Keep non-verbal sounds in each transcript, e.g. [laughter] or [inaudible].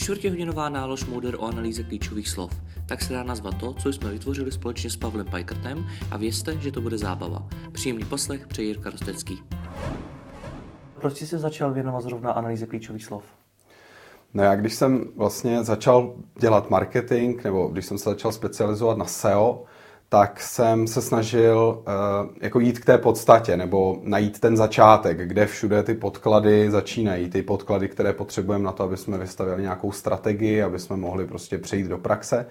čtvrtěhodinová nálož Moder o analýze klíčových slov. Tak se dá nazvat to, co jsme vytvořili společně s Pavlem Pajkrtem a vězte, že to bude zábava. Příjemný poslech přeji Jirka Rostecký. Proč jsi se začal věnovat zrovna analýze klíčových slov? No já když jsem vlastně začal dělat marketing, nebo když jsem se začal specializovat na SEO, tak jsem se snažil uh, jako jít k té podstatě, nebo najít ten začátek, kde všude ty podklady začínají, ty podklady, které potřebujeme na to, aby jsme vystavili nějakou strategii, aby jsme mohli prostě přejít do praxe.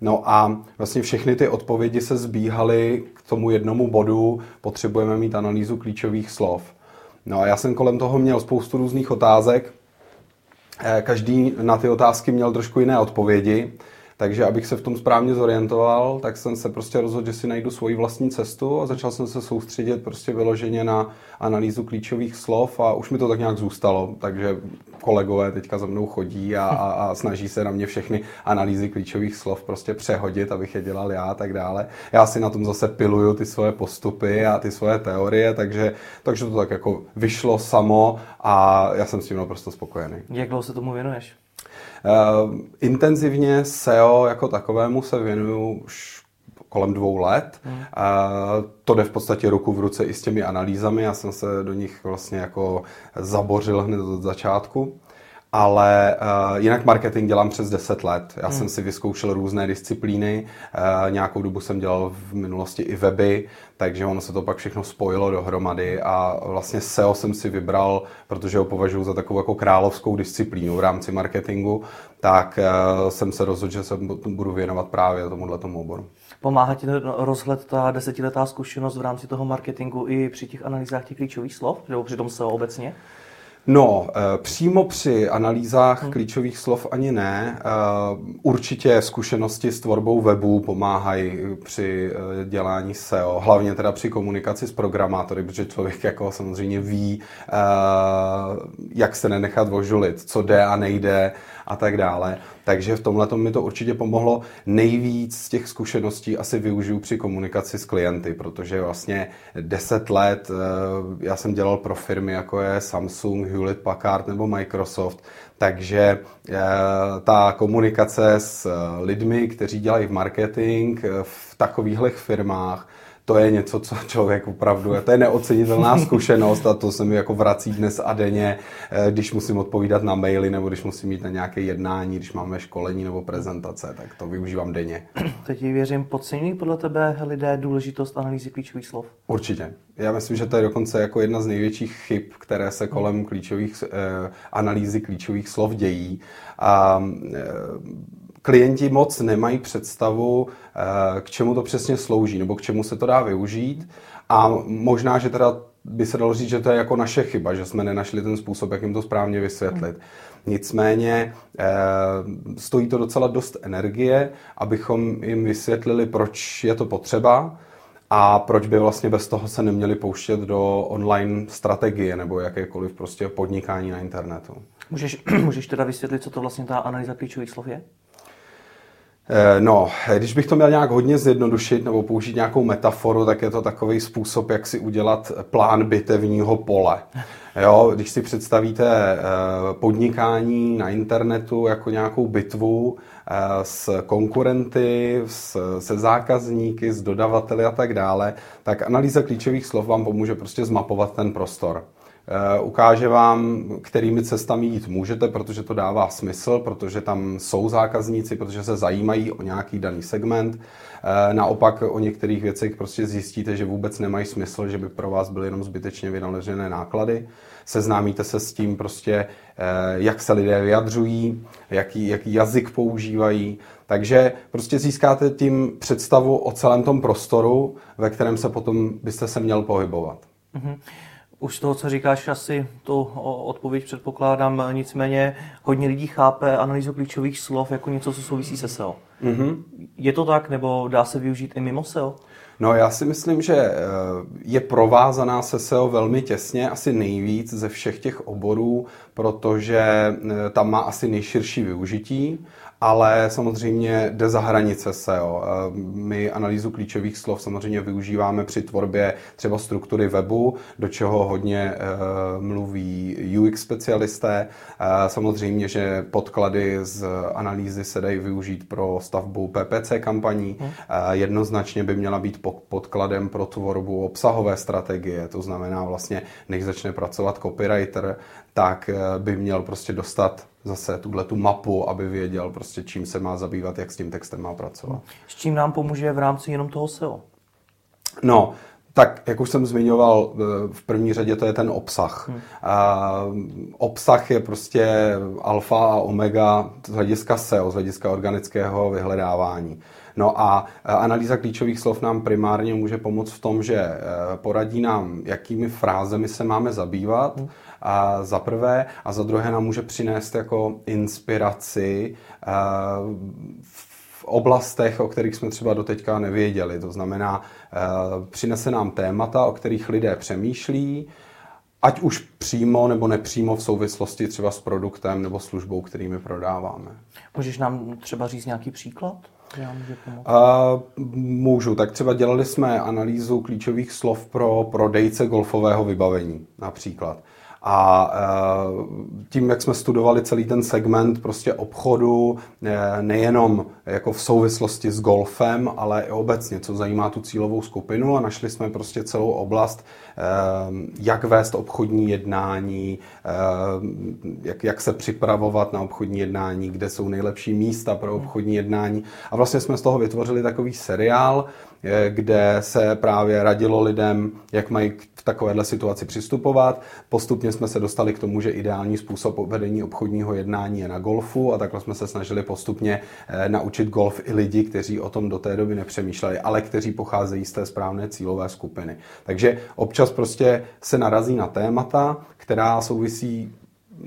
No a vlastně všechny ty odpovědi se zbíhaly k tomu jednomu bodu, potřebujeme mít analýzu klíčových slov. No a já jsem kolem toho měl spoustu různých otázek, eh, každý na ty otázky měl trošku jiné odpovědi, takže abych se v tom správně zorientoval, tak jsem se prostě rozhodl, že si najdu svoji vlastní cestu a začal jsem se soustředit prostě vyloženě na analýzu klíčových slov a už mi to tak nějak zůstalo. Takže kolegové teďka za mnou chodí a, a, a snaží se na mě všechny analýzy klíčových slov prostě přehodit, abych je dělal já a tak dále. Já si na tom zase piluju ty svoje postupy a ty svoje teorie, takže, takže to tak jako vyšlo samo a já jsem s tím naprosto spokojený. Jak dlouho se tomu věnuješ? Uh, intenzivně SEO jako takovému se věnuju už kolem dvou let. Hmm. Uh, to jde v podstatě ruku v ruce i s těmi analýzami. Já jsem se do nich vlastně jako zabořil hned od začátku ale uh, jinak marketing dělám přes 10 let. Já hmm. jsem si vyzkoušel různé disciplíny, uh, nějakou dobu jsem dělal v minulosti i weby, takže ono se to pak všechno spojilo dohromady a vlastně SEO jsem si vybral, protože ho považuji za takovou jako královskou disciplínu v rámci marketingu, tak uh, jsem se rozhodl, že se budu věnovat právě tomuhle tomu oboru. Pomáhá ti rozhled ta desetiletá zkušenost v rámci toho marketingu i při těch analýzách těch klíčových slov, nebo při tom SEO obecně? No, eh, přímo při analýzách hmm. klíčových slov ani ne. Eh, určitě zkušenosti s tvorbou webu pomáhají při eh, dělání SEO, hlavně teda při komunikaci s programátory, protože člověk jako samozřejmě ví, jak se nenechat vožulit, co jde a nejde a tak dále. Takže v tomhle mi to určitě pomohlo. Nejvíc z těch zkušeností asi využiju při komunikaci s klienty, protože vlastně 10 let eh, já jsem dělal pro firmy jako je Samsung, Hewlett Packard nebo Microsoft, takže eh, ta komunikace s lidmi, kteří dělají v marketing eh, v takovýchhle firmách, to je něco, co člověk opravdu, to je neocenitelná [laughs] zkušenost a to se mi jako vrací dnes a denně, eh, když musím odpovídat na maily nebo když musím mít na nějaké jednání, když máme školení nebo prezentace, tak to využívám denně. [clears throat] Teď věřím, podceňují podle tebe lidé důležitost analýzy klíčových slov? Určitě. Já myslím, že to je dokonce jako jedna z největších chyb, které se kolem klíčových eh, analýzy klíčových slov dějí. A eh, klienti moc nemají představu, eh, k čemu to přesně slouží, nebo k čemu se to dá využít. A možná, že teda by se dalo říct, že to je jako naše chyba, že jsme nenašli ten způsob, jak jim to správně vysvětlit. Nicméně eh, stojí to docela dost energie, abychom jim vysvětlili, proč je to potřeba a proč by vlastně bez toho se neměli pouštět do online strategie nebo jakékoliv prostě podnikání na internetu. Můžeš, [clears throat] můžeš teda vysvětlit, co to vlastně ta analýza klíčových slov je? Eh, no, když bych to měl nějak hodně zjednodušit nebo použít nějakou metaforu, tak je to takový způsob, jak si udělat plán bitevního pole. Jo, když si představíte eh, podnikání na internetu jako nějakou bitvu eh, s konkurenty, se zákazníky, s dodavateli a tak dále, tak analýza klíčových slov vám pomůže prostě zmapovat ten prostor. Eh, ukáže vám, kterými cestami jít můžete, protože to dává smysl, protože tam jsou zákazníci, protože se zajímají o nějaký daný segment. Eh, naopak o některých věcech prostě zjistíte, že vůbec nemají smysl, že by pro vás byly jenom zbytečně vynaležené náklady. Seznámíte se s tím prostě, eh, jak se lidé vyjadřují, jaký, jaký jazyk používají. Takže prostě získáte tím představu o celém tom prostoru, ve kterém se potom byste se měl pohybovat. Mm-hmm. Už z toho, co říkáš, asi tu odpověď předpokládám, nicméně hodně lidí chápe analýzu klíčových slov jako něco, co souvisí se SEO. Mm-hmm. Je to tak, nebo dá se využít i mimo SEO? No já si myslím, že eh, je provázaná se SEO velmi těsně, asi nejvíc ze všech těch oborů, protože eh, tam má asi nejširší využití ale samozřejmě jde za hranice SEO. My analýzu klíčových slov samozřejmě využíváme při tvorbě třeba struktury webu, do čeho hodně mluví UX specialisté. Samozřejmě, že podklady z analýzy se dají využít pro stavbu PPC kampaní. Hmm. Jednoznačně by měla být podkladem pro tvorbu obsahové strategie, to znamená vlastně, než začne pracovat copywriter, tak by měl prostě dostat zase tuhle tu mapu, aby věděl prostě čím se má zabývat, jak s tím textem má pracovat. S čím nám pomůže v rámci jenom toho SEO? No, tak, jak už jsem zmiňoval, eh, v první řadě to je ten obsah. Hmm. A obsah je prostě alfa a omega z hlediska SEO, z hlediska organického vyhledávání. No a eh, analýza klíčových slov nám primárně může pomoct v tom, že eh, poradí nám, jakými frázemi se máme zabývat, hmm a za prvé a za druhé nám může přinést jako inspiraci eh, v oblastech, o kterých jsme třeba doteďka nevěděli. To znamená, eh, přinese nám témata, o kterých lidé přemýšlí, ať už přímo nebo nepřímo v souvislosti třeba s produktem nebo službou, kterými prodáváme. Můžeš nám třeba říct nějaký příklad? Uh, můžu. Tak třeba dělali jsme analýzu klíčových slov pro prodejce golfového vybavení například. A eh, tím, jak jsme studovali celý ten segment prostě obchodu, eh, nejenom jako v souvislosti s golfem, ale i obecně, co zajímá tu cílovou skupinu a našli jsme prostě celou oblast, eh, jak vést obchodní jednání, jak, jak se připravovat na obchodní jednání, kde jsou nejlepší místa pro obchodní jednání. A vlastně jsme z toho vytvořili takový seriál, kde se právě radilo lidem, jak mají k takovéhle situaci přistupovat. Postupně jsme se dostali k tomu, že ideální způsob vedení obchodního jednání je na golfu a takhle jsme se snažili postupně eh, naučit golf i lidi, kteří o tom do té doby nepřemýšleli, ale kteří pocházejí z té správné cílové skupiny. Takže občas prostě se narazí na témata, která souvisí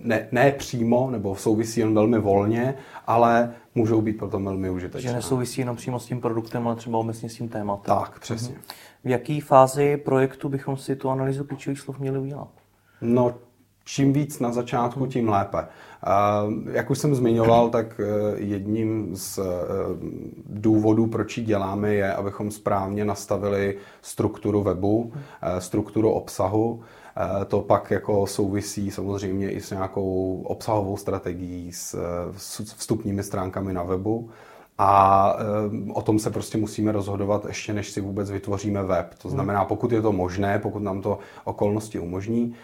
ne, ne přímo, nebo souvisí jen velmi volně, ale můžou být proto velmi užitečné. Že nesouvisí jenom přímo s tím produktem, ale třeba obecně s tím tématem. Tak, přesně. Mhm. V jaké fázi projektu bychom si tu analýzu klíčových slov měli udělat? No, čím víc na začátku, tím lépe. Jak už jsem zmiňoval, tak e, jedním z e, důvodů, proč ji děláme, je, abychom správně nastavili strukturu webu, e, strukturu obsahu. To pak jako souvisí samozřejmě i s nějakou obsahovou strategií, s vstupními stránkami na webu. A o tom se prostě musíme rozhodovat ještě, než si vůbec vytvoříme web. To znamená, pokud je to možné, pokud nám to okolnosti umožní,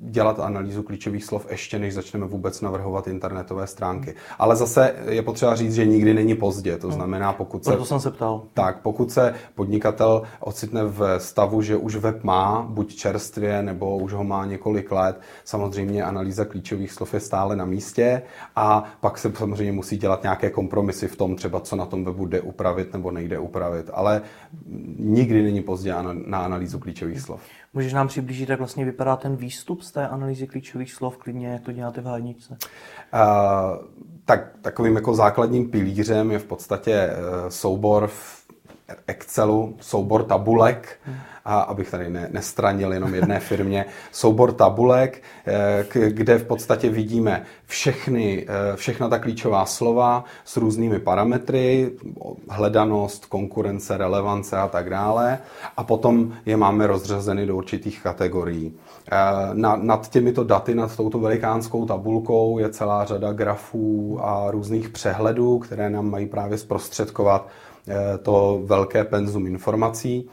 dělat analýzu klíčových slov ještě, než začneme vůbec navrhovat internetové stránky. Ale zase je potřeba říct, že nikdy není pozdě. To znamená, pokud se... Proto jsem se ptal. Tak, pokud se podnikatel ocitne v stavu, že už web má, buď čerstvě, nebo už ho má několik let, samozřejmě analýza klíčových slov je stále na místě a pak se samozřejmě musí dělat nějaké kompromisy v tom, třeba co na tom webu jde upravit nebo nejde upravit. Ale nikdy není pozdě na analýzu klíčových slov. Můžeš nám přiblížit, jak vlastně vypadá ten výstup z té analýzy klíčových slov, klidně, jak to děláte v hádničce? Uh, tak takovým jako základním pilířem je v podstatě uh, soubor v Excelu, soubor tabulek, hmm a abych tady ne, nestranil jenom jedné firmě, [laughs] soubor tabulek, eh, kde v podstatě vidíme všechny, eh, všechna ta klíčová slova s různými parametry, hledanost, konkurence, relevance a tak dále. A potom je máme rozřazeny do určitých kategorií. Eh, na, nad těmito daty, nad touto velikánskou tabulkou je celá řada grafů a různých přehledů, které nám mají právě zprostředkovat to velké penzum informací.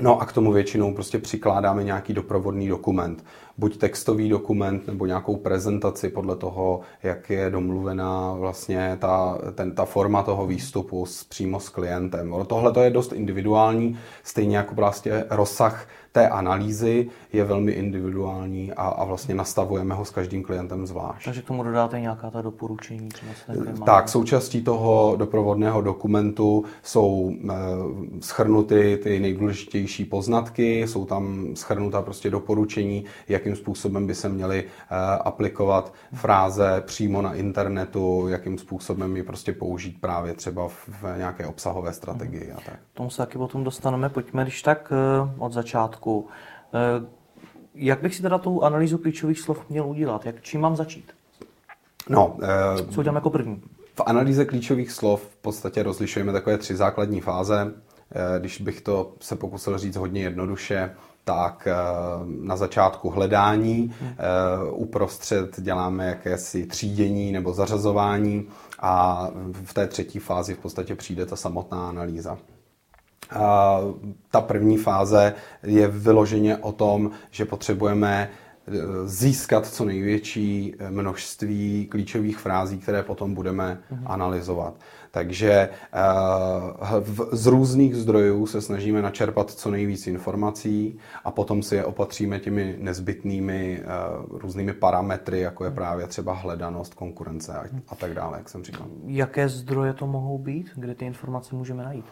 No a k tomu většinou prostě přikládáme nějaký doprovodný dokument. Buď textový dokument, nebo nějakou prezentaci podle toho, jak je domluvená vlastně ta, ten, ta forma toho výstupu s, přímo s klientem. Tohle to je dost individuální, stejně jako vlastně rozsah té analýzy je velmi individuální a, a vlastně nastavujeme ho s každým klientem zvlášť. Takže k tomu dodáte nějaká ta doporučení? Třeba tak, součástí toho doprovodného dokumentu jsou e, schrnuty ty nejdůležitější poznatky, jsou tam schrnuta prostě doporučení, jakým způsobem by se měly e, aplikovat fráze přímo na internetu, jakým způsobem je prostě použít právě třeba v, nějaké obsahové strategii a tak. Tomu se taky potom dostaneme. Pojďme když tak e, od začátku. Eh, Jak bych si teda tu analýzu klíčových slov měl udělat? Jak, čím mám začít? No, uh, Co udělám jako první? V analýze klíčových slov v podstatě rozlišujeme takové tři základní fáze. Když bych to se pokusil říct hodně jednoduše, tak na začátku hledání, uprostřed děláme jakési třídění nebo zařazování a v té třetí fázi v podstatě přijde ta samotná analýza. A ta první fáze je vyloženě o tom, že potřebujeme získat co největší množství klíčových frází, které potom budeme mm-hmm. analyzovat. Takže e, z různých zdrojů se snažíme načerpat co nejvíc informací a potom si je opatříme těmi nezbytnými e, různými parametry, jako je mhm. právě třeba hledanost, konkurence a tak dále, jak jsem říkal. Jaké zdroje to mohou být? Kde ty informace můžeme najít?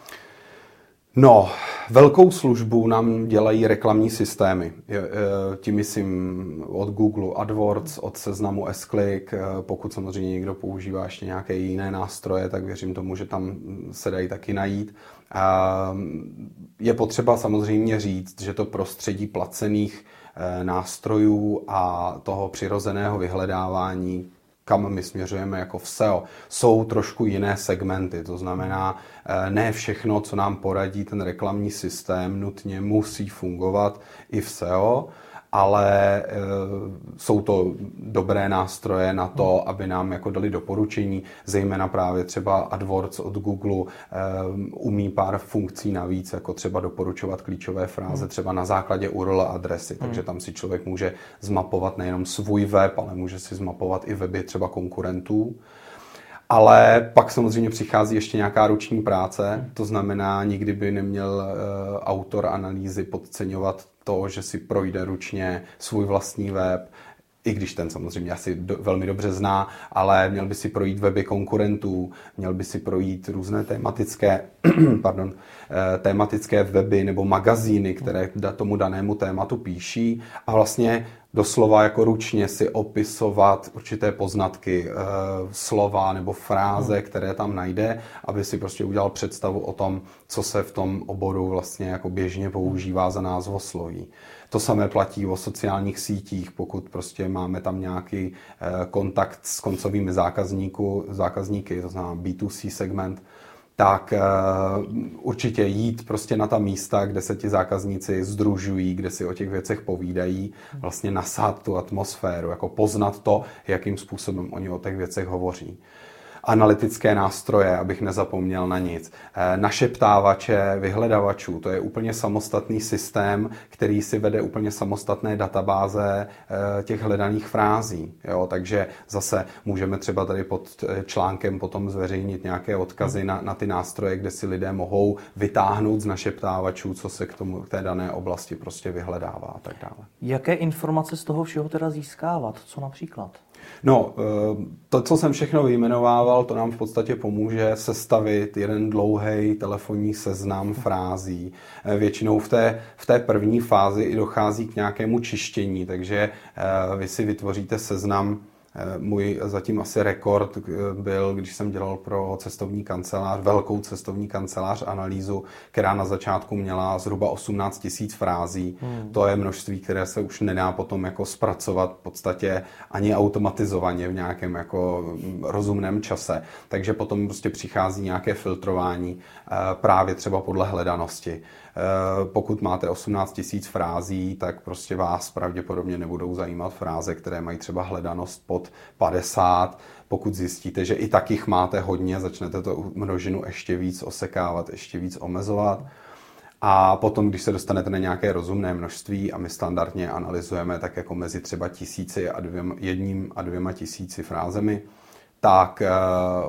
No, velkou službu nám dělají reklamní systémy. Tím myslím od Google AdWords, od seznamu S-Click. E, pokud samozřejmě někdo používá ještě nějaké jiné nástroje, tak věřím tomu, že tam se dají taky najít. Je potřeba samozřejmě říct, že to prostředí placených e, nástrojů a toho přirozeného vyhledávání kam my směřujeme jako v SEO, jsou trošku jiné segmenty. To znamená, eh, ne všechno, co nám poradí ten reklamní systém, nutně musí fungovat i v SEO ale e, jsou to dobré nástroje na to, aby nám jako dali doporučení, zejména právě třeba AdWords od Google e, umí pár funkcí navíc, jako třeba doporučovat klíčové fráze hmm. třeba na základě URL adresy, hmm. takže tam si člověk může zmapovat nejenom svůj web, ale může si zmapovat i weby třeba konkurentů. Ale pak samozřejmě přichází ještě nějaká ruční práce, to znamená, nikdy by neměl uh, autor analýzy podceňovat to, že si projde ručně svůj vlastní web, i když ten samozřejmě asi do, velmi dobře zná, ale měl by si projít weby konkurentů, měl by si projít různé tematické, [clears throat] pardon, eh, tematické weby nebo magazíny, které tomu danému tématu píší. A vlastně doslova jako ručně si opisovat určité poznatky, eh, slova nebo fráze, které tam najde, aby si prostě udělal představu o tom, co se v tom oboru vlastně jako běžně používá za názvosloví. To samé platí o sociálních sítích, pokud prostě máme tam nějaký eh, kontakt s koncovými zákazníky, zákazníky, to znamená B2C segment, tak uh, určitě jít prostě na ta místa, kde se ti zákazníci združují, kde si o těch věcech povídají, vlastně nasát tu atmosféru, jako poznat to, jakým způsobem oni o těch věcech hovoří analytické nástroje, abych nezapomněl na nic. Eh, našeptávače, vyhledavačů, to je úplně samostatný systém, který si vede úplně samostatné databáze eh, těch hledaných frází. Jo? Takže zase můžeme třeba tady pod eh, článkem potom zveřejnit nějaké odkazy na, na ty nástroje, kde si lidé mohou vytáhnout z našeptávačů, co se k tomu k té dané oblasti prostě vyhledává a tak dále. Jaké informace z toho všeho teda získávat? Co například? No, eh, to, co jsem všechno vyjmenovával, to nám v podstatě pomůže sestavit jeden dlouhý telefonní seznam frází. Eh, většinou v té, v té první fázi i dochází k nějakému čištění, takže eh, vy si vytvoříte seznam můj zatím asi rekord eh, byl, když jsem dělal pro cestovní kancelář, velkou cestovní kancelář analýzu, která na začátku měla zhruba 18 tisíc frází. Hmm. To je množství, které se už nedá potom jako zpracovat v podstatě ani automatizovaně v nějakém jako mm, rozumném čase. Takže potom prostě přichází nějaké filtrování eh, právě třeba podle hledanosti. Eh, pokud máte 18 tisíc frází, tak prostě vás pravděpodobně nebudou zajímat fráze, které mají třeba hledanost pod 50. Pokud zjistíte, že i takých máte hodně, začnete to množinu ještě víc osekávat, ještě víc omezovat. A potom, když se dostanete na nějaké rozumné množství a my standardně analyzujeme tak jako mezi třeba tisíci a dvěma, jedním a dvěma tisíci frázemi, tak eh,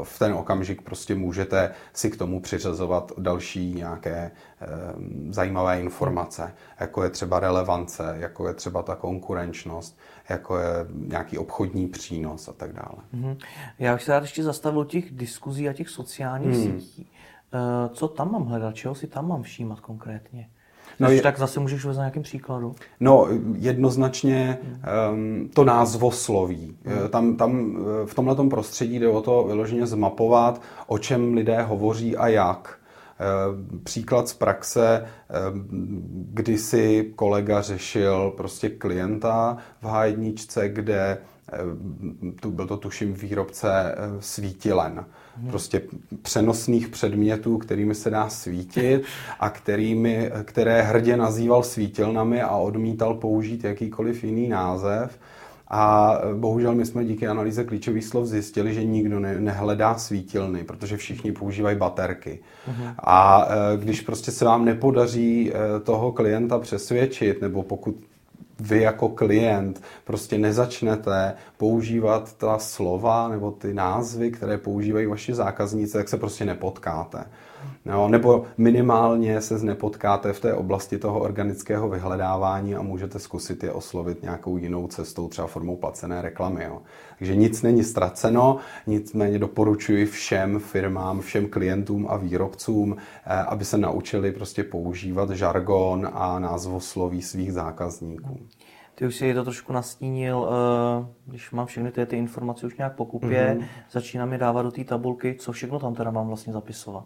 v ten okamžik prostě můžete si k tomu přiřazovat další nějaké eh, zajímavé informace, jako je třeba relevance, jako je třeba ta konkurenčnost, jako je nějaký obchodní přínos a tak dále. Mhm. Já bych se rád ještě zastavil těch diskuzí a těch sociálních hmm. sítí. Eh, co tam mám hledat, čeho si tam mám všímat konkrétně? No, je, tak zase můžeš uvést na nějakém příkladu. No, jednoznačně um, to názvosloví. Hmm. Tam, tam v tomhle prostředí jde o to vyloženě zmapovat, o čem lidé hovoří a jak. Příklad z praxe, kdy si kolega řešil prostě klienta v H1, kde tu byl to tuším výrobce svítilen. Hmm. Prostě přenosných předmětů, kterými se dá svítit a kterými, které hrdě nazýval svítilnami a odmítal použít jakýkoliv jiný název. A bohužel my jsme díky analýze klíčových slov zjistili, že nikdo ne, nehledá svítilny, protože všichni používají baterky. Uh-huh. A e, když prostě se vám nepodaří e, toho klienta přesvědčit, nebo pokud vy jako klient prostě nezačnete používat ta slova nebo ty názvy, které používají vaši zákazníci, tak se prostě nepotkáte. No, nebo minimálně se nepotkáte v té oblasti toho organického vyhledávání a můžete zkusit je oslovit nějakou jinou cestou, třeba formou placené reklamy. Jo. Takže nic není ztraceno, nicméně doporučuji všem firmám, všem klientům a výrobcům, eh, aby se naučili prostě používat žargon a názvosloví svých zákazníků. Ty už si to trošku nastínil, eh, když mám všechny ty, ty informace už nějak pokupě, mm-hmm. začínám je dávat do té tabulky, co všechno tam teda mám vlastně zapisovat?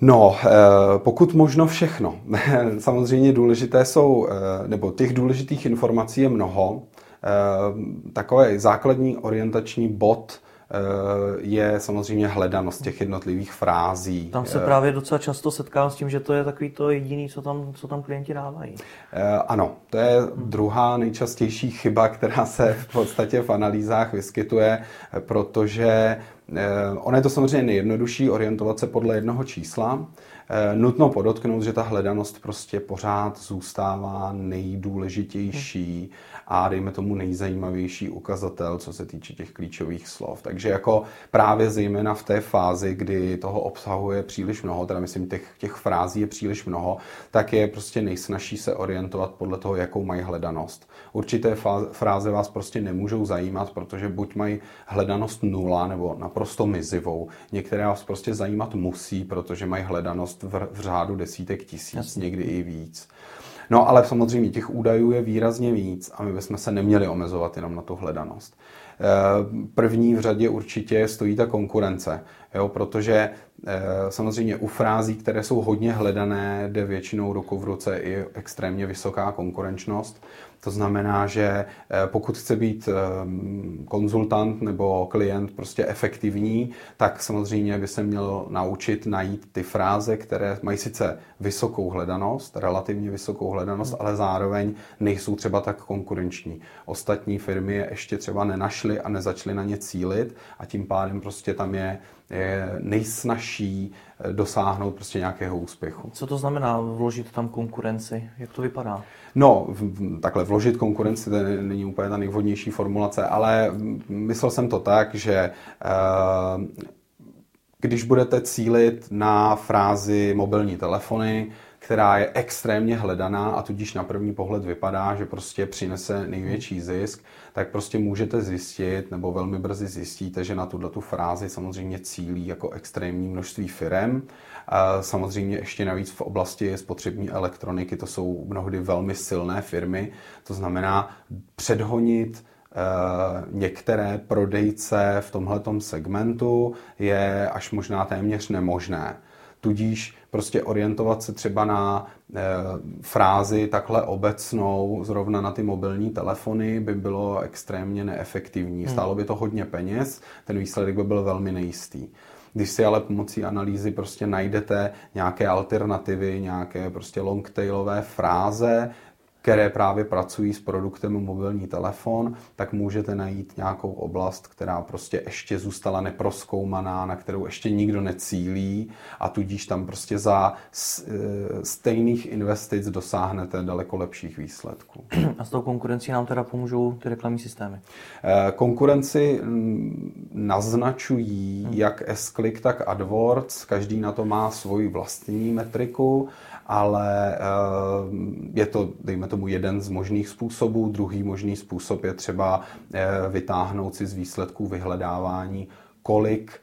No, eh, pokud možno všechno. [laughs] Samozřejmě důležité jsou, eh, nebo těch důležitých informací je mnoho. Eh, takový základní orientační bod je samozřejmě hledanost těch jednotlivých frází. Tam se právě docela často setkám s tím, že to je takový to jediný, co tam, co tam klienti dávají. Ano, to je druhá nejčastější chyba, která se v podstatě v analýzách vyskytuje, protože ono je to samozřejmě nejjednodušší orientovat se podle jednoho čísla. Eh, nutno podotknout, že ta hledanost prostě pořád zůstává nejdůležitější a dejme tomu nejzajímavější ukazatel, co se týče těch klíčových slov. Takže jako právě zejména v té fázi, kdy toho obsahuje příliš mnoho, teda myslím těch, těch frází je příliš mnoho, tak je prostě nejsnažší se orientovat podle toho, jakou mají hledanost. Určité fráze vás prostě nemůžou zajímat, protože buď mají hledanost nula nebo naprosto mizivou. Některé vás prostě zajímat musí, protože mají hledanost v, v řádu desítek tisíc, Jasně. někdy i víc. No ale samozřejmě těch údajů je výrazně víc a my bychom se neměli omezovat jenom na tu hledanost. Eh, první v řadě určitě stojí ta konkurence, jo, protože eh, samozřejmě u frází, které jsou hodně hledané, jde většinou ruku v ruce i extrémně vysoká konkurenčnost. To znamená, že eh, pokud chce být ehm, konzultant nebo klient prostě efektivní, tak samozřejmě by se měl naučit najít ty fráze, které mají sice vysokou hledanost, relativně vysokou hledanost, ale zároveň nejsou třeba tak konkurenční. Ostatní firmy je ještě třeba nenašly a nezačaly na ně cílit a tím pádem prostě tam je, je nejsnažší eh, dosáhnout prostě nějakého úspěchu. Co to znamená vložit tam konkurenci? Jak to vypadá? No, takhle vložit konkurenci, to není úplně ta nejvhodnější formulace, ale myslel jsem to tak, že eh, když budete cílit na frázi mobilní telefony, která je extrémně hledaná a tudíž na první pohled vypadá, že prostě přinese největší zisk, tak prostě můžete zjistit, nebo velmi brzy zjistíte, že na tuto tu frázi samozřejmě cílí jako extrémní množství firem. Samozřejmě ještě navíc v oblasti spotřební elektroniky to jsou mnohdy velmi silné firmy, to znamená předhonit eh, některé prodejce v tomhletom segmentu je až možná téměř nemožné. Tudíž prostě orientovat se třeba na e, frázi takhle obecnou, zrovna na ty mobilní telefony, by bylo extrémně neefektivní. Hmm. Stálo by to hodně peněz, ten výsledek by byl velmi nejistý. Když si ale pomocí analýzy prostě najdete nějaké alternativy, nějaké prostě longtailové fráze, které právě pracují s produktem mobilní telefon, tak můžete najít nějakou oblast, která prostě ještě zůstala neproskoumaná, na kterou ještě nikdo necílí a tudíž tam prostě za e, stejných investic dosáhnete daleko lepších výsledků. A s tou konkurencí nám teda pomůžou ty reklamní systémy? E, konkurenci naznačují hmm. jak S-Click, tak AdWords. Každý na to má svoji vlastní metriku ale eh, je to, dejme tomu, jeden z možných způsobů. Druhý možný způsob je třeba eh, vytáhnout si z výsledků vyhledávání, kolik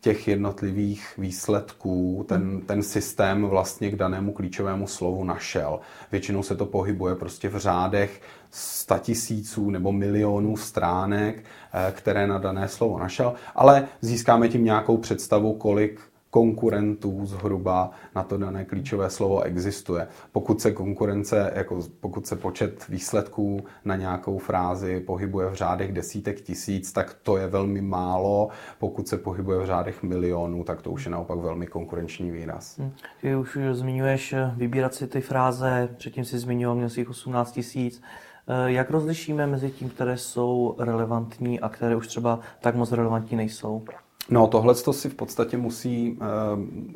těch jednotlivých výsledků ten, ten systém vlastně k danému klíčovému slovu našel. Většinou se to pohybuje prostě v řádech statisíců nebo milionů stránek, eh, které na dané slovo našel, ale získáme tím nějakou představu, kolik konkurentů zhruba na to dané klíčové slovo existuje. Pokud se konkurence, jako pokud se počet výsledků na nějakou frázi pohybuje v řádech desítek tisíc, tak to je velmi málo. Pokud se pohybuje v řádech milionů, tak to už je naopak velmi konkurenční výraz. Hm. Ty už zmiňuješ eh, vybírat si ty fráze, předtím si zmiňoval, měl jich 18 tisíc. Eh, jak rozlišíme mezi tím, které jsou relevantní a které už třeba tak moc relevantní nejsou? No, tohle to si v podstatě musí uh,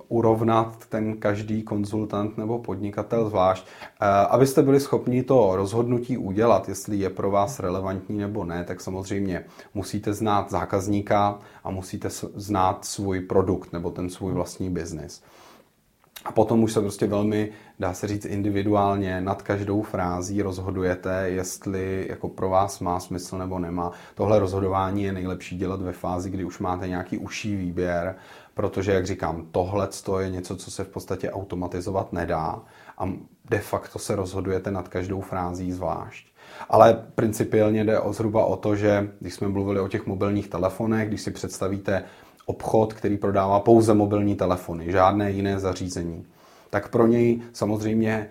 urovnat ten každý konzultant nebo podnikatel zvlášť. Uh, abyste byli schopni to rozhodnutí udělat, jestli je pro vás relevantní nebo ne, tak samozřejmě musíte znát zákazníka a musíte znát svůj produkt nebo ten svůj vlastní biznis. A potom už se prostě velmi, dá se říct, individuálně nad každou frází rozhodujete, jestli jako pro vás má smysl nebo nemá. Tohle rozhodování je nejlepší dělat ve fázi, kdy už máte nějaký užší výběr, protože, jak říkám, tohle je něco, co se v podstatě automatizovat nedá a de facto se rozhodujete nad každou frází zvlášť. Ale principiálně jde o zhruba o to, že když jsme mluvili o těch mobilních telefonech, když si představíte obchod, který prodává pouze mobilní telefony, žádné jiné zařízení, tak pro něj samozřejmě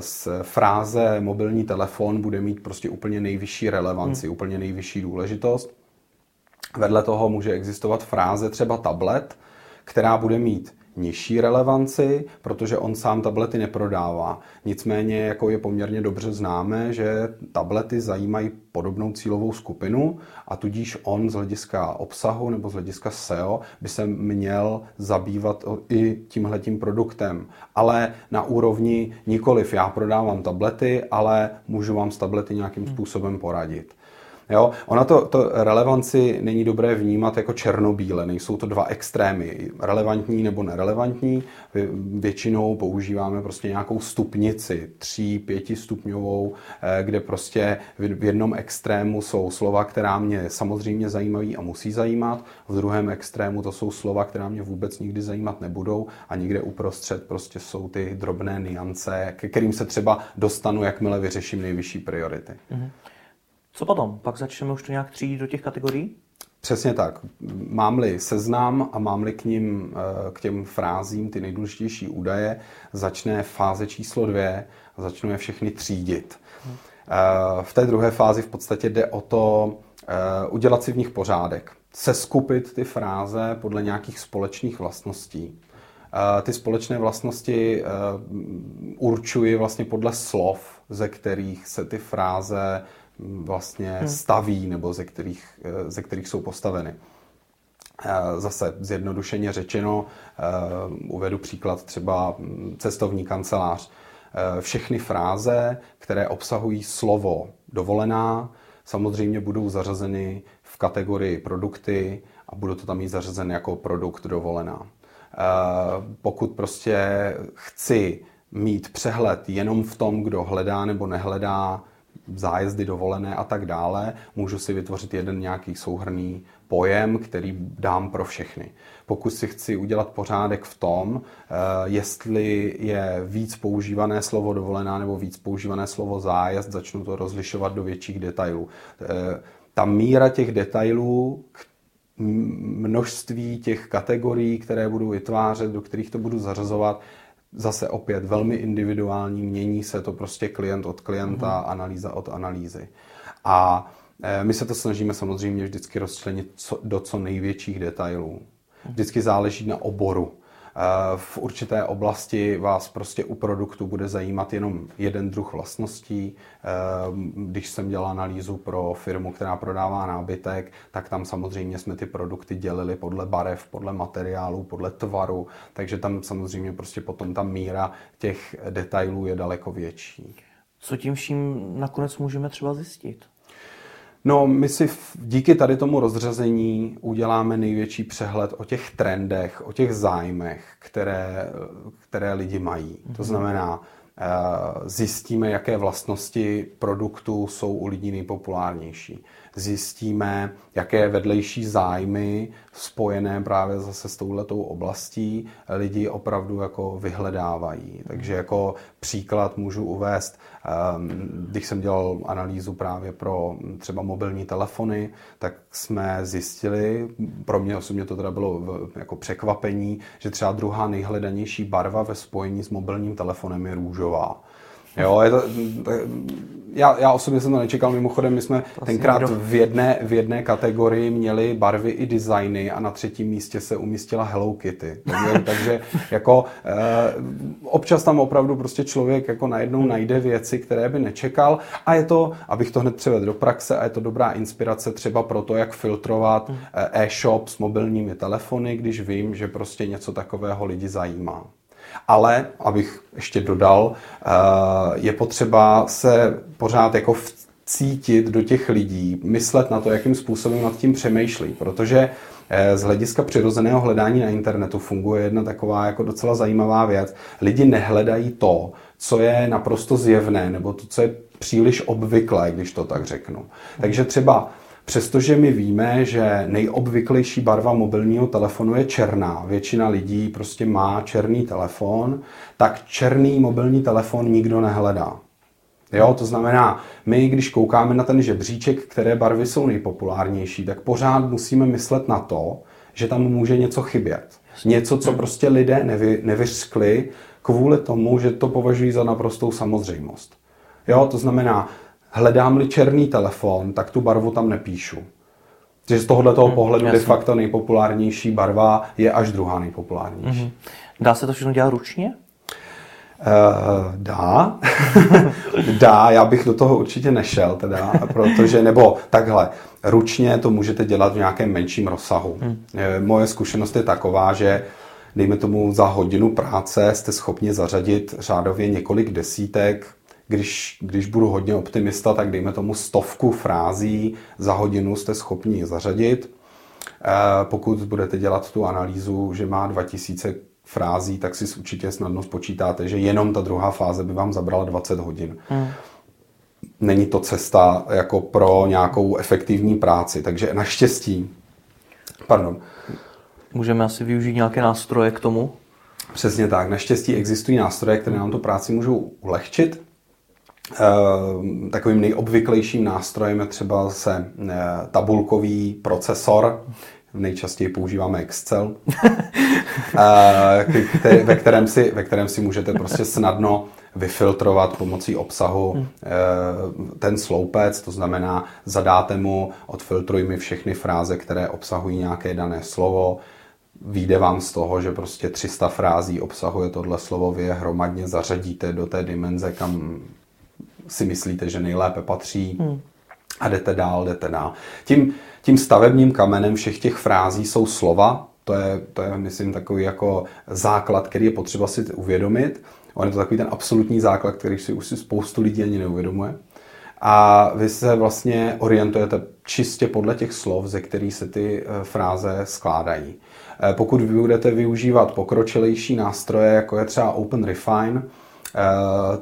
z eh, fráze mobilní telefon bude mít prostě úplně nejvyšší relevanci, hmm. úplně nejvyšší důležitost. Vedle toho může existovat fráze třeba tablet, která bude mít nižší relevanci, protože on sám tablety neprodává. Nicméně jako je poměrně dobře známé, že tablety zajímají podobnou cílovou skupinu a tudíž on z hlediska obsahu nebo z hlediska SEO by se měl zabývat i tímhletím produktem. Ale na úrovni nikoliv já prodávám tablety, ale můžu vám s tablety nějakým způsobem poradit. Jo? Ona to, to relevanci není dobré vnímat jako černobíle, nejsou to dva extrémy, relevantní nebo nerelevantní. Většinou používáme prostě nějakou stupnici, tří, pětistupňovou, eh, kde prostě v jednom extrému jsou slova, která mě samozřejmě zajímají a musí zajímat, v druhém extrému to jsou slova, která mě vůbec nikdy zajímat nebudou a někde uprostřed prostě jsou ty drobné niance, ke kterým se třeba dostanu, jakmile vyřeším nejvyšší priority. Mm-hmm. Co potom? Pak začneme už to nějak třídit do těch kategorií? Přesně tak. Mám-li seznam a mám-li k ním, eh, k těm frázím ty nejdůležitější údaje, začne fáze číslo dvě a začnu je všechny třídit. Hmm. V té druhé fázi v podstatě jde o to eh, udělat si v nich pořádek. Seskupit ty fráze podle nějakých společných vlastností. Ty společné vlastnosti určuji vlastně podle slov, ze kterých se ty fráze vlastně hmm. staví nebo ze kterých, eh, ze kterých jsou postaveny. Eh, zase zjednodušeně řečeno, eh, uvedu příklad třeba hm, cestovní kancelář. Všechny fráze, které obsahují slovo dovolená, samozřejmě budou zařazeny v kategorii produkty a budou to tam mít zařazen jako produkt dovolená. Pokud prostě chci mít přehled jenom v tom, kdo hledá nebo nehledá zájezdy dovolené a tak dále, můžu si vytvořit jeden nějaký souhrný pojem, který dám pro všechny. Pokud si chci udělat pořádek v tom, eh, jestli je víc používané slovo dovolená nebo víc používané slovo zájezd, začnu to rozlišovat do větších detailů. Eh, ta míra těch detailů, množství těch kategorií, které budu vytvářet, do kterých to budu zařazovat, zase opět velmi individuální, mění se to prostě klient od klienta, mm. analýza od analýzy. A e, my se to snažíme samozřejmě vždycky rozčlenit do co největších detailů. Vždycky záleží na oboru. V určité oblasti vás prostě u produktu bude zajímat jenom jeden druh vlastností. Eh, když jsem dělal analýzu pro firmu, která prodává nábytek, tak tam samozřejmě jsme ty produkty dělili podle barev, podle materiálu, podle tvaru, takže tam samozřejmě prostě potom ta míra těch detailů je daleko větší. Co tím vším nakonec můžeme třeba zjistit? No, my si díky tady tomu rozřazení uděláme největší přehled o těch trendech, o těch zájmech, které, které lidi mají. Mm-hmm. To mhm. znamená, eh, zjistíme, jaké vlastnosti produktu jsou u lidí nejpopulárnější. Zjistíme, jaké vedlejší zájmy spojené právě zase s touhletou oblastí lidi opravdu jako vyhledávají. Takže jako příklad můžu uvést, ehm, když jsem dělal analýzu právě pro třeba mobilní telefony, tak jsme zjistili, pro mě osobně to teda bylo jako překvapení, že třeba druhá nejhledanější barva ve spojení s mobilním telefonem je růžová. Jo, je to, já, já osobně jsem to nečekal, mimochodem my jsme to tenkrát v jedné, v jedné kategorii měli barvy i designy a na třetím místě se umístila Hello Kitty. Takže, [laughs] takže jako eh, občas tam opravdu prostě člověk jako najednou najde věci, které by nečekal a je to, abych to hned převedl do praxe a je to dobrá inspirace třeba pro to, jak filtrovat eh, e-shop s mobilními telefony, když vím, že prostě něco takového lidi zajímá. Ale, abych ještě dodal, eh, je potřeba se pořád jako cítit do těch lidí, myslet na to, jakým způsobem nad tím přemýšlí, protože eh, z hlediska přirozeného hledání na internetu funguje jedna taková jako docela zajímavá věc. Lidi nehledají to, co je naprosto zjevné, nebo to, co je příliš obvyklé, když to tak řeknu. Takže třeba Přestože my víme, že nejobvyklejší barva mobilního telefonu je černá, většina lidí prostě má černý telefon, tak černý mobilní telefon nikdo nehledá. Jo, to znamená, my, když koukáme na ten žebříček, které barvy jsou nejpopulárnější, tak pořád musíme myslet na to, že tam může něco chybět. Něco, co prostě lidé nevy, nevyřkli kvůli tomu, že to považují za naprostou samozřejmost. Jo, to znamená, hledám-li černý telefon, tak tu barvu tam nepíšu. Takže z tohoto hmm, pohledu jasný. de facto nejpopulárnější barva je až druhá nejpopulárnější. Hmm. Dá se to všechno dělat ručně? Uh, dá, [laughs] dá, já bych do toho určitě nešel, teda, protože, nebo takhle, ručně to můžete dělat v nějakém menším rozsahu. Hmm. Moje zkušenost je taková, že dejme tomu za hodinu práce jste schopni zařadit řádově několik desítek, když, když budu hodně optimista, tak dejme tomu stovku frází za hodinu jste schopni zařadit. Eh, pokud budete dělat tu analýzu, že má 2000 frází, tak si určitě snadno spočítáte, že jenom ta druhá fáze by vám zabrala 20 hodin. Hmm. Není to cesta jako pro nějakou efektivní práci, takže naštěstí, pardon. Můžeme asi využít nějaké nástroje k tomu? Přesně tak. Naštěstí existují nástroje, které nám tu práci můžou ulehčit. Eh, takovým nejobvyklejším nástrojem je třeba se eh, tabulkový procesor, nejčastěji používáme Excel, [laughs] eh, ve, kterém si, ve kterém si můžete prostě snadno vyfiltrovat pomocí obsahu hmm. ten sloupec, to znamená zadáte mu, odfiltruj mi všechny fráze, které obsahují nějaké dané slovo, Výjde vám z toho, že prostě 300 frází obsahuje tohle slovo, vy je hromadně zařadíte do té dimenze, kam si myslíte, že nejlépe patří hmm. a jdete dál, jdete dál. Tím, tím stavebním kamenem všech těch frází jsou slova, to je, to je, myslím, takový jako základ, který je potřeba si uvědomit. On je to takový ten absolutní základ, který si už si spoustu lidí ani neuvědomuje. A vy se vlastně orientujete čistě podle těch slov, ze kterých se ty eh, fráze skládají. Eh, pokud vy budete využívat pokročilejší nástroje, jako je třeba OpenRefine, Eh,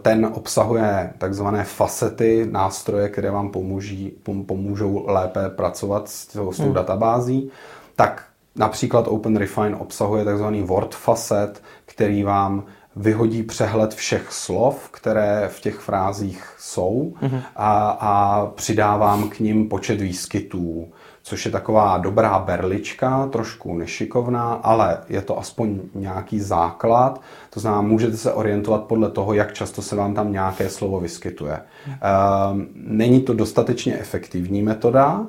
ten obsahuje takzvané facety, nástroje, které vám pomůží, pomůžou lépe pracovat s tou, s tou hmm. databází. Tak například OpenRefine obsahuje takzvaný word facet, který vám vyhodí přehled všech slov, které v těch frázích jsou mm-hmm. a, a přidávám k ním počet výskytů což je taková dobrá berlička, trošku nešikovná, ale je to aspoň nějaký základ. To znamená, můžete se orientovat podle toho, jak často se vám tam nějaké slovo vyskytuje. Ehm, není to dostatečně efektivní metoda,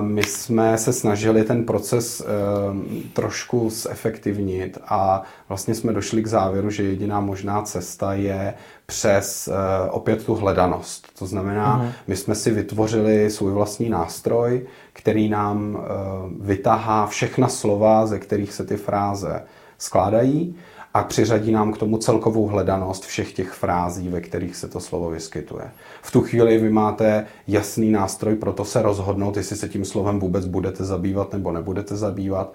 my jsme se snažili ten proces ehm, trošku zefektivnit a vlastně jsme došli k závěru, že jediná možná cesta je přes eh, opět tu hledanost. To znamená, uh-huh. my jsme si vytvořili svůj vlastní nástroj, který nám eh, vytahá všechna slova, ze kterých se ty fráze skládají a přiřadí nám k tomu celkovou hledanost všech těch frází, ve kterých se to slovo vyskytuje. V tu chvíli vy máte jasný nástroj pro to se rozhodnout, jestli se tím slovem vůbec budete zabývat nebo nebudete zabývat.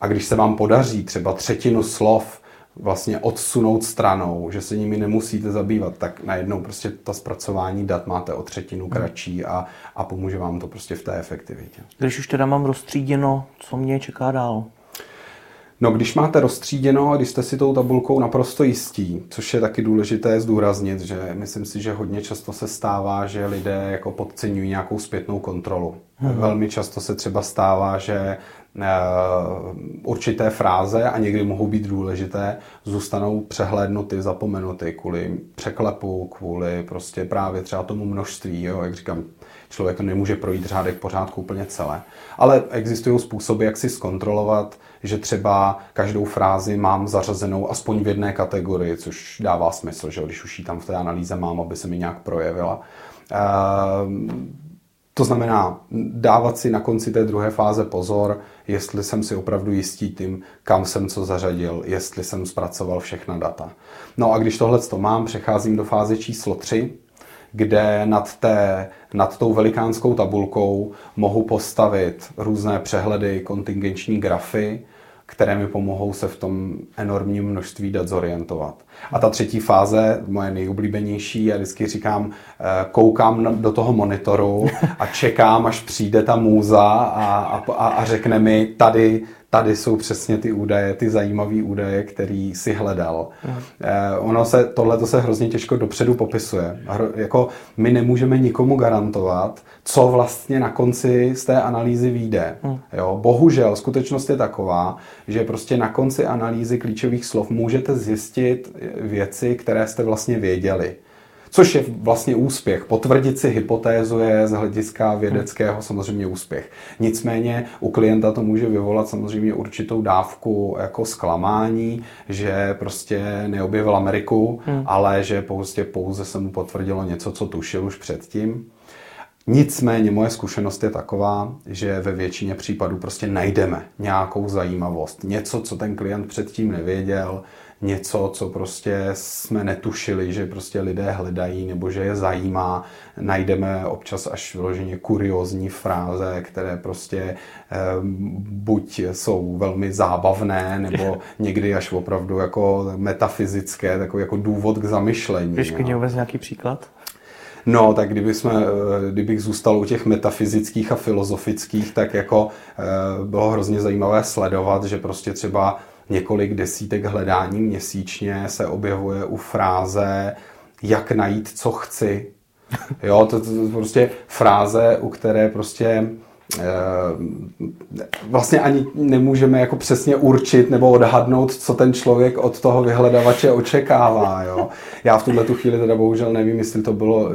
A když se vám podaří třeba třetinu slov vlastně odsunout stranou, že se nimi nemusíte zabývat, tak najednou prostě to zpracování dat máte o třetinu kratší a, a pomůže vám to prostě v té efektivitě. Když už teda mám rozstříděno, co mě čeká dál? No, když máte rozstříděno a když jste si tou tabulkou naprosto jistí, což je taky důležité zdůraznit, že myslím si, že hodně často se stává, že lidé jako podceňují nějakou zpětnou kontrolu. Hmm. Velmi často se třeba stává, že Eh, určité fráze a někdy mohou být důležité, zůstanou přehlédnuty, zapomenuty kvůli překlepu, kvůli prostě právě třeba tomu množství, jo, jak říkám, člověk nemůže projít řádek pořádku úplně celé. Ale existují způsoby, jak si zkontrolovat, že třeba každou frázi mám zařazenou aspoň v jedné kategorii, což dává smysl, že když už ji tam v té analýze mám, aby se mi nějak projevila. Uh, to znamená dávat si na konci té druhé fáze pozor, jestli jsem si opravdu jistý tím, kam jsem co zařadil, jestli jsem zpracoval všechna data. No a když tohle to mám, přecházím do fáze číslo 3, kde nad, té, nad tou velikánskou tabulkou mohu postavit různé přehledy, kontingenční grafy, které mi pomohou se v tom enormním množství dat zorientovat. A ta třetí fáze, moje nejoblíbenější, já vždycky říkám, eh, koukám do toho monitoru a čekám, až přijde ta můza a, a, a řekne mi, tady tady jsou přesně ty údaje, ty zajímavé údaje, který si hledal. Mm. Ono se, tohle to se hrozně těžko dopředu popisuje. Hro, jako my nemůžeme nikomu garantovat, co vlastně na konci z té analýzy vyjde. Mm. Jo, bohužel skutečnost je taková, že prostě na konci analýzy klíčových slov můžete zjistit věci, které jste vlastně věděli. Což je vlastně úspěch. Potvrdit si hypotézu je z hlediska vědeckého samozřejmě úspěch. Nicméně u klienta to může vyvolat samozřejmě určitou dávku jako zklamání, že prostě neobjevil Ameriku, hmm. ale že pouze, pouze se mu potvrdilo něco, co tušil už předtím. Nicméně moje zkušenost je taková, že ve většině případů prostě najdeme nějakou zajímavost, něco, co ten klient předtím nevěděl, něco, co prostě jsme netušili, že prostě lidé hledají nebo že je zajímá. Najdeme občas až vyloženě kuriozní fráze, které prostě eh, buď jsou velmi zábavné, nebo [laughs] někdy až opravdu jako metafyzické, takový jako důvod k zamyšlení. Víš, no. uvést nějaký příklad? No, tak kdyby jsme, eh, kdybych zůstal u těch metafyzických a filozofických, tak jako eh, bylo hrozně zajímavé sledovat, že prostě třeba několik desítek hledání měsíčně se objevuje u fráze jak najít, co chci. Jo, to, to, to prostě fráze, u které prostě vlastně ani nemůžeme jako přesně určit nebo odhadnout, co ten člověk od toho vyhledavače očekává. Jo. Já v tuhle tu chvíli teda bohužel nevím, jestli to bylo uh,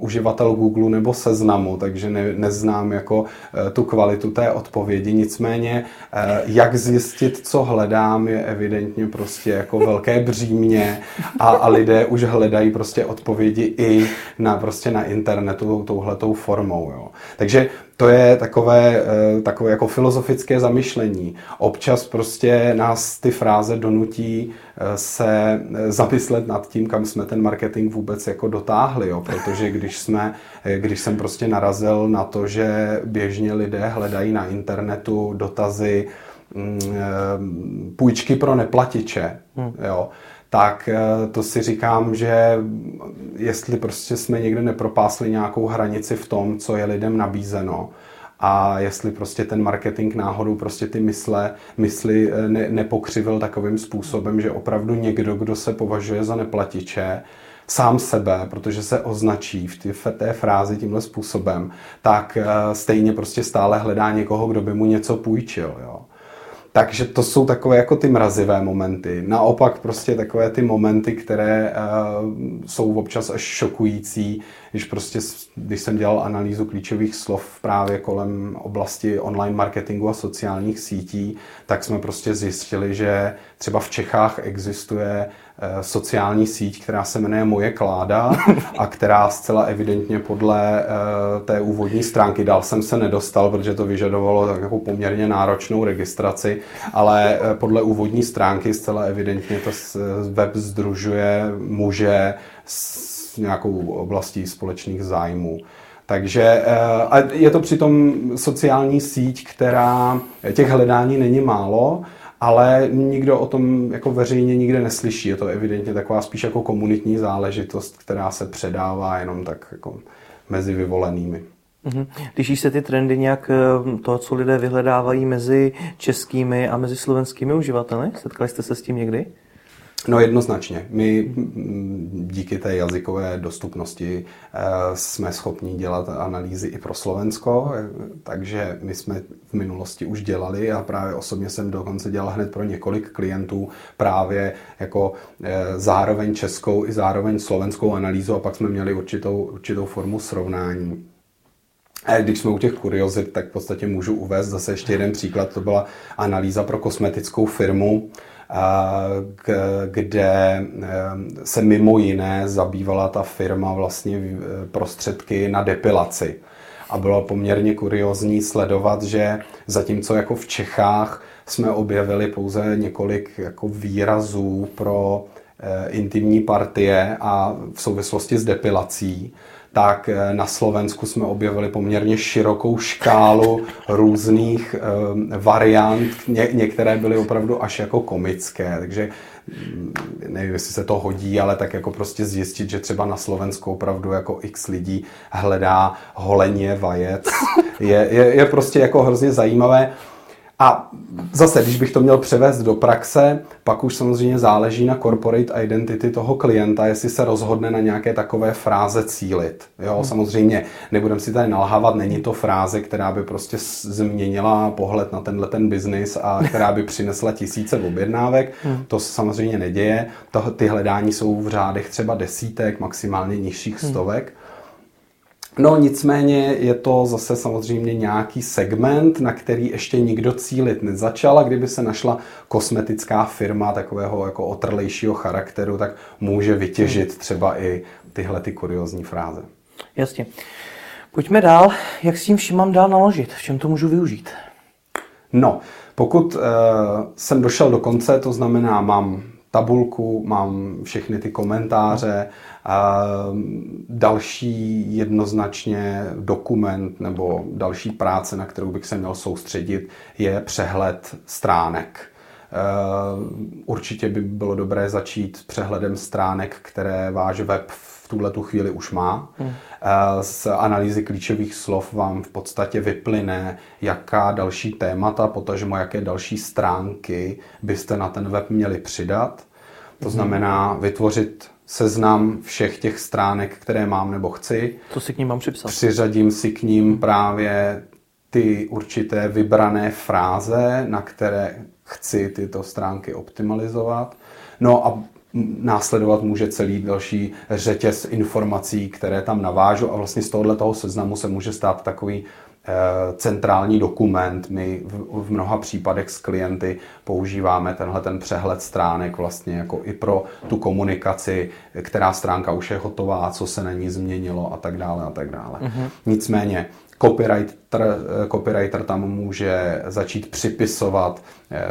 uživatel Google nebo seznamu, takže ne, neznám jako uh, tu kvalitu té odpovědi. Nicméně, uh, jak zjistit, co hledám, je evidentně prostě jako velké břímě a, a lidé už hledají prostě odpovědi i na, prostě na internetu touhletou formou. Jo. Takže to je takové, eh, takové jako filozofické zamyšlení. Občas prostě nás ty fráze donutí eh, se eh, zamyslet nad tím, kam jsme ten marketing vůbec jako dotáhli, jo? protože když, jsme, když jsem prostě narazil na to, že běžně lidé hledají na internetu dotazy mm, půjčky pro neplatiče, hmm. jo, tak eh, to si říkám, že jestli prostě jsme někde nepropásli nějakou hranici v tom, co je lidem nabízeno, a jestli prostě ten marketing náhodou prostě ty mysle, mysli eh, ne, nepokřivil takovým způsobem, že opravdu někdo, kdo se považuje za neplatiče, sám sebe, protože se označí v, té frázi tímhle způsobem, tak eh, stejně prostě stále hledá někoho, kdo by mu něco půjčil. Jo. Takže to jsou takové jako ty mrazivé momenty. Naopak prostě takové ty momenty, které uh, jsou občas až šokující, když prostě, když jsem dělal analýzu klíčových slov právě kolem oblasti online marketingu a sociálních sítí, tak jsme prostě zjistili, že třeba v Čechách existuje sociální síť, která se jmenuje Moje Kláda a která zcela evidentně podle eh, té úvodní stránky, dál jsem se nedostal, protože to vyžadovalo takovou poměrně náročnou registraci, ale eh, podle úvodní stránky zcela evidentně to web združuje muže s nějakou oblastí společných zájmů. Takže a je to přitom sociální síť, která těch hledání není málo ale nikdo o tom jako veřejně nikde neslyší. Je to evidentně taková spíš jako komunitní záležitost, která se předává jenom tak jako mezi vyvolenými. Mhm. Liší se ty trendy nějak eh, to, co lidé vyhledávají mezi českými a mezi slovenskými uživateli? Setkali jste se s tím někdy? No jednoznačně. My mm, díky té jazykové dostupnosti eh, jsme schopni dělat analýzy i pro Slovensko, eh, takže my jsme v minulosti už dělali a právě osobně jsem dokonce dělal hned pro několik klientů právě jako zároveň českou i zároveň slovenskou analýzu a pak jsme měli určitou, určitou formu srovnání. A když jsme u těch kuriozit, tak v podstatě můžu uvést zase ještě jeden příklad. To byla analýza pro kosmetickou firmu, kde se mimo jiné zabývala ta firma vlastně prostředky na depilaci. A bylo poměrně kuriozní sledovat, že zatímco jako v Čechách jsme objevili pouze několik jako výrazů pro e, intimní partie a v souvislosti s depilací, tak eh, na Slovensku jsme objevili poměrně širokou škálu [laughs] různých eh, variant. Ně, některé byly opravdu až jako komické, takže mm, nevím, jestli se to hodí, ale tak jako prostě zjistit, že třeba na Slovensku opravdu jako x lidí hledá holeně vajec, [laughs] je, je, je prostě jako hrozně zajímavé. A zase, když bych to měl převést do praxe, pak už samozřejmě záleží na corporate identity toho klienta, jestli se rozhodne na nějaké takové fráze cílit. Jo, hmm. samozřejmě nebudem si tady nalhávat, není to fráze, která by prostě změnila pohled na tenhle ten biznis a [laughs] která by přinesla tisíce objednávek. Hmm. To se samozřejmě neděje. To, ty hledání jsou v řádech třeba desítek, maximálně nižších hmm. No nicméně je to zase samozřejmě nějaký segment, na který ještě nikdo cílit nezačal a kdyby se našla kosmetická firma takového jako otrlejšího charakteru, tak může vytěžit hmm. třeba i tyhle ty kuriozní fráze. Jasně. Pojďme dál. Jak s tím vším mám dál naložit? V čem to můžu využít? No, pokud uh, jsem došel do konce, to znamená, mám tabulku, mám všechny ty komentáře, a další jednoznačně dokument nebo další práce, na kterou bych se měl soustředit, je přehled stránek. Určitě by bylo dobré začít přehledem stránek, které váš web v tuhle tu chvíli už má. Hmm. Z analýzy klíčových slov vám v podstatě vyplyne, jaká další témata, potažmo jaké další stránky byste na ten web měli přidat. To hmm. znamená vytvořit seznam všech těch stránek, které mám nebo chci. To si k ním mám připsat. Přiřadím si k ním právě ty určité vybrané fráze, na které chci tyto stránky optimalizovat. No a následovat může celý další řetěz informací, které tam navážu a vlastně z tohoto seznamu se může stát takový Eh, centrální dokument. My v, v mnoha případech s klienty používáme tenhle ten přehled stránek vlastně jako i pro tu komunikaci, která stránka už je hotová, co se na ní změnilo a tak dále a tak dále. Mm-hmm. Nicméně copywriter, eh, copywriter tam může začít připisovat eh,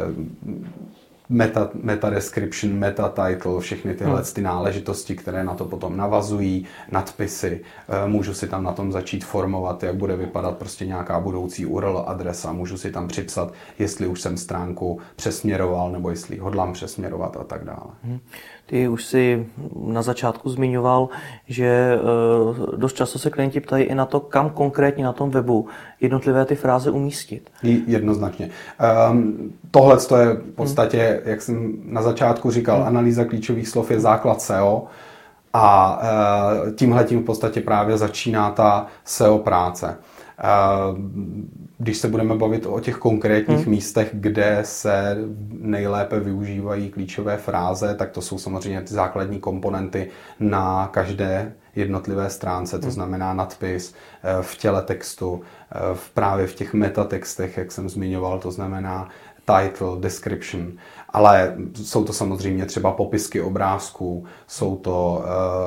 meta, meta description, meta title, všechny tyhle hmm. ty náležitosti, které na to potom navazují, nadpisy. Eh, můžu si tam na tom začít formovat, jak bude vypadat prostě nějaká budoucí URL adresa. Můžu si tam připsat, jestli už jsem stránku přesměroval nebo jestli hodlám přesměrovat a tak dále. Hmm. Ty už si na začátku zmiňoval, že eh, dost často se klienti ptají i na to, kam konkrétně na tom webu jednotlivé ty fráze umístit. Jednoznačně. Um, Tohle je v podstatě, jak jsem na začátku říkal, analýza klíčových slov je základ SEO a uh, tímhle tím v podstatě právě začíná ta SEO práce. Uh, když se budeme bavit o těch konkrétních hmm. místech, kde se nejlépe využívají klíčové fráze, tak to jsou samozřejmě ty základní komponenty na každé jednotlivé stránce, to hmm. znamená nadpis eh, v těle textu, eh, v právě v těch metatextech, jak jsem zmiňoval, to znamená title, description, ale jsou to samozřejmě třeba popisky obrázků, jsou to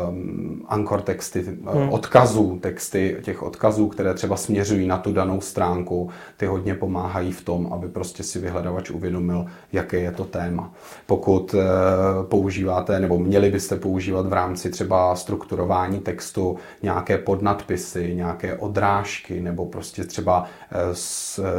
um, anchor texty, eh, hmm. odkazů, texty těch odkazů, které třeba směřují na tu danou stránku, ty hodně pomáhají v tom, aby prostě si vyhledavač uvědomil, jaké je to téma. Pokud uh, používáte, nebo měli byste používat v rámci třeba strukturování textu nějaké podnadpisy, nějaké odrážky, nebo prostě třeba uh,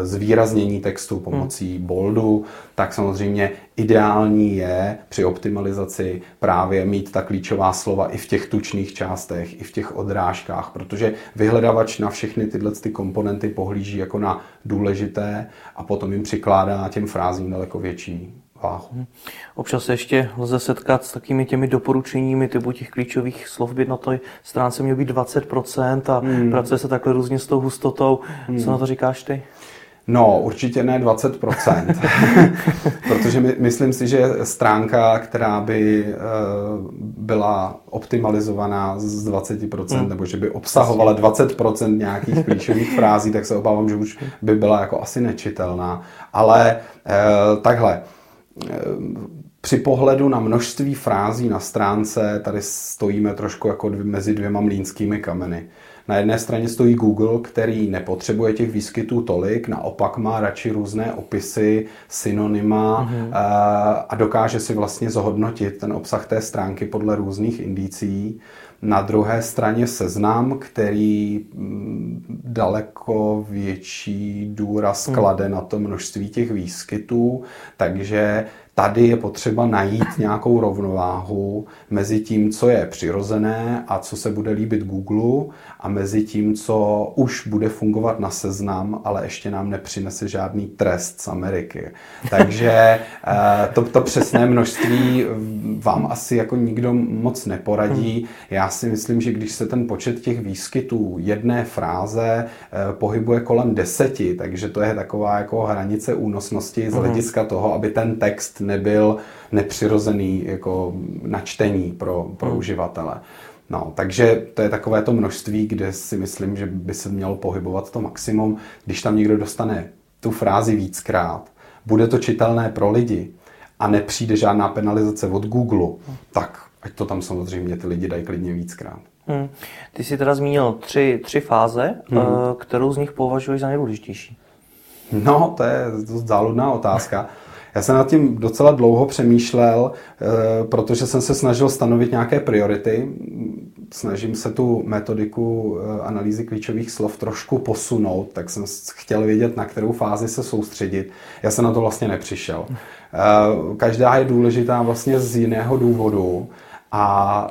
zvýraznění textu pomocí hmm. bold boldu, tak samozřejmě ideální je při optimalizaci právě mít ta klíčová slova i v těch tučných částech, i v těch odrážkách, protože vyhledavač na všechny tyhle ty komponenty pohlíží jako na důležité a potom jim přikládá těm frázím daleko větší váhu. Mhm. Občas se ještě lze setkat s takými těmi doporučeními typu těch klíčových slov by na té stránce mělo být 20% a hmm. pracuje se takhle různě s tou hustotou. Hmm. Co na to říkáš ty? No, určitě ne 20%, [laughs] protože my, myslím si, že stránka, která by uh, byla optimalizovaná z 20%, hmm. nebo že by obsahovala 20% nějakých [laughs] klíčových frází, tak se obávám, že už by byla jako asi nečitelná. Ale uh, takhle, při pohledu na množství frází na stránce tady stojíme trošku jako mezi dvěma mlínskými kameny. Na jedné straně stojí Google, který nepotřebuje těch výskytů tolik, naopak má radši různé opisy, synonyma mm-hmm. a dokáže si vlastně zhodnotit ten obsah té stránky podle různých indicí. Na druhé straně seznam, který mm, daleko větší důraz hmm. klade na to množství těch výskytů, takže tady je potřeba najít nějakou rovnováhu mezi tím, co je přirozené a co se bude líbit Google a mezi tím, co už bude fungovat na seznam, ale ještě nám nepřinese žádný trest z Ameriky. Takže [laughs] eh, to, to přesné množství vám asi jako nikdo moc neporadí. Já si myslím, že když se ten počet těch výskytů jedné fráze eh, pohybuje kolem deseti, takže to je taková jako hranice únosnosti z mhm. hlediska toho, aby ten text nebyl nepřirozený jako načtení pro, pro hmm. uživatele. No, takže to je takové to množství, kde si myslím, že by se mělo pohybovat to maximum. Když tam někdo dostane tu frázi víckrát, bude to čitelné pro lidi a nepřijde žádná penalizace od Google, tak ať to tam samozřejmě ty lidi dají klidně víckrát. Hmm. Ty jsi teda zmínil tři, tři fáze, hmm. kterou z nich považuješ za nejdůležitější? No, to je dost záludná otázka. Já jsem nad tím docela dlouho přemýšlel, eh, protože jsem se snažil stanovit nějaké priority. Snažím se tu metodiku eh, analýzy klíčových slov trošku posunout, tak jsem chtěl vědět, na kterou fázi se soustředit. Já jsem na to vlastně nepřišel. Eh, každá je důležitá vlastně z jiného důvodu a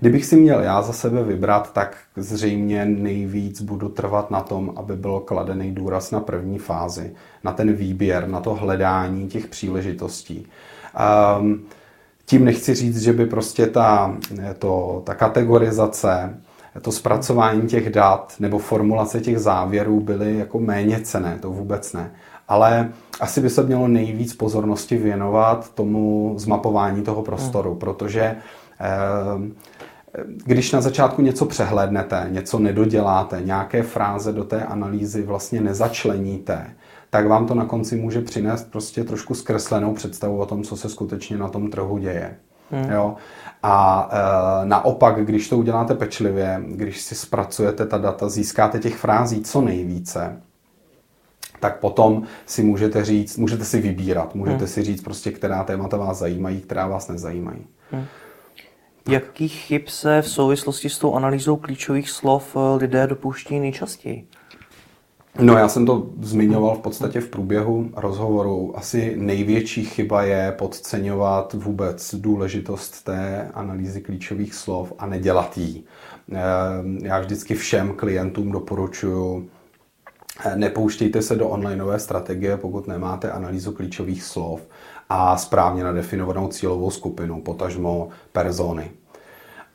Kdybych si měl já za sebe vybrat, tak zřejmě nejvíc budu trvat na tom, aby byl kladený důraz na první fázi, na ten výběr, na to hledání těch příležitostí. Um, tím nechci říct, že by prostě ta, to, ta kategorizace, to zpracování těch dat nebo formulace těch závěrů byly jako méně cené, to vůbec ne. Ale asi by se mělo nejvíc pozornosti věnovat tomu zmapování toho prostoru, protože um, když na začátku něco přehlédnete, něco nedoděláte, nějaké fráze do té analýzy vlastně nezačleníte, tak vám to na konci může přinést prostě trošku zkreslenou představu o tom, co se skutečně na tom trhu děje. Hmm. Jo? A e, naopak, když to uděláte pečlivě, když si zpracujete ta data, získáte těch frází co nejvíce, tak potom si můžete říct, můžete si vybírat, můžete hmm. si říct prostě, která témata vás zajímají, která vás nezajímají. Hmm. Jakých chyb se v souvislosti s tou analýzou klíčových slov eh, lidé dopouští nejčastěji? No já jsem to zmiňoval v podstatě v průběhu rozhovoru. Asi největší chyba je podceňovat vůbec důležitost té analýzy klíčových slov a nedělat jí. Eh, já vždycky všem klientům doporučuji, eh, nepouštějte se do onlineové strategie, pokud nemáte analýzu klíčových slov a správně nadefinovanou cílovou skupinu, potažmo persony.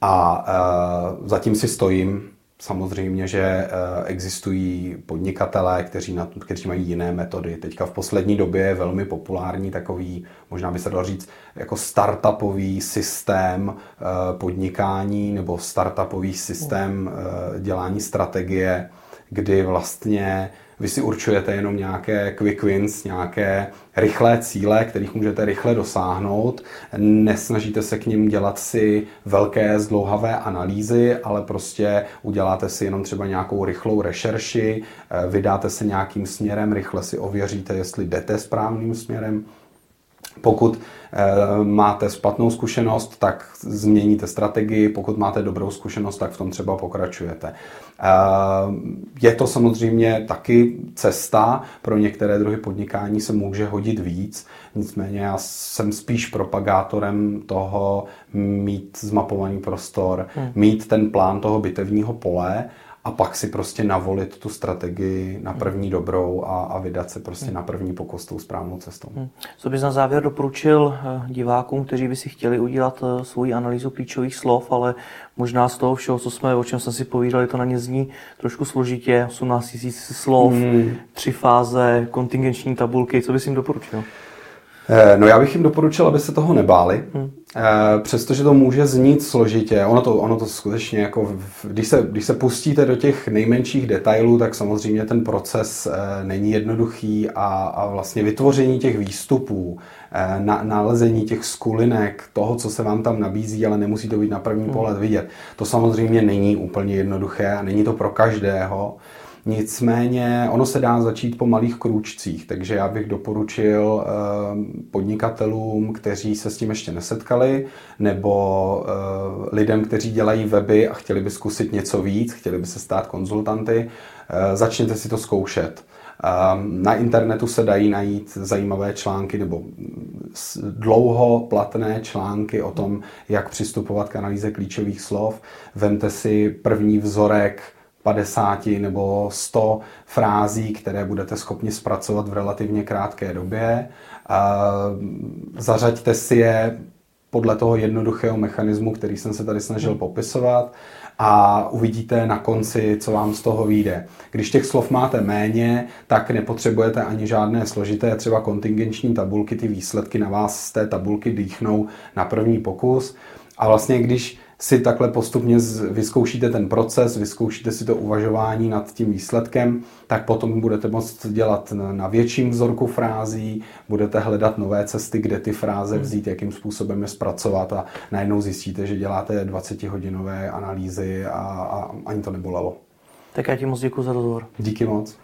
A e, zatím si stojím. Samozřejmě, že e, existují podnikatelé, kteří, na, kteří mají jiné metody. Teďka v poslední době je velmi populární takový, možná by se dalo říct, jako startupový systém e, podnikání nebo startupový systém dělání strategie, kdy vlastně vy si určujete jenom nějaké quick wins, nějaké rychlé cíle, kterých můžete rychle dosáhnout. Nesnažíte se k ním dělat si velké zdlouhavé analýzy, ale prostě uděláte si jenom třeba nějakou rychlou rešerši, eh, vydáte se nějakým směrem, rychle si ověříte, jestli jdete správným směrem Pokud e, máte špatnou zkušenost, tak změníte strategii, pokud máte dobrou zkušenost, tak v tom třeba pokračujete. E, je to samozřejmě taky cesta, pro některé druhy podnikání se může hodit víc, nicméně já jsem spíš propagátorem toho mít zmapovaný prostor, hmm. mít ten plán toho bitevního pole a pak si prostě navolit tu strategii na první dobrou a, a vydat se prostě na první pokus tou správnou cestou. Hmm. Co bys na závěr doporučil eh, divákům, kteří by si chtěli udělat eh, svoji analýzu klíčových slov, ale možná z toho všeho, co jsme, o čem jsme si povídali, to na ně zní trošku složitě, 18 000 slov, hmm. tři fáze, kontingenční tabulky, co bys jim doporučil? Eh, no já bych jim doporučil, aby se toho nebáli, hmm. přestože to může znít složitě. Ono to, ono to skutečně jako, když se, když se pustíte do těch nejmenších detailů, tak samozřejmě ten proces eh, není jednoduchý a, a vlastně vytvoření těch výstupů, na, nalezení těch skulinek, toho, co se vám tam nabízí, ale nemusí to být na první hmm. pohled vidět. To samozřejmě není úplně jednoduché a není to pro každého. Nicméně ono se dá začít po malých krůčcích, takže já bych doporučil eh, podnikatelům, kteří se s tím ještě nesetkali, nebo eh, lidem, kteří dělají weby a chtěli by zkusit něco víc, chtěli by se stát konzultanty, eh, začněte si to zkoušet. Na internetu se dají najít zajímavé články nebo dlouho platné články o tom, jak přistupovat k analýze klíčových slov. Vemte si první vzorek 50 nebo 100 frází, které budete schopni zpracovat v relativně krátké době. Zařaďte si je podle toho jednoduchého mechanismu, který jsem se tady snažil popisovat a uvidíte na konci, co vám z toho vyjde. Když těch slov máte méně, tak nepotřebujete ani žádné složité třeba kontingenční tabulky, ty výsledky na vás z té tabulky dýchnou na první pokus. A vlastně, když si takhle postupně vyzkoušíte ten proces, vyzkoušíte si to uvažování nad tím výsledkem, tak potom budete moct dělat na větším vzorku frází, budete hledat nové cesty, kde ty fráze vzít, jakým způsobem je zpracovat a najednou zjistíte, že děláte 20-hodinové analýzy a, a ani to nebolelo. Tak já ti moc děkuji za rozhovor. Díky moc.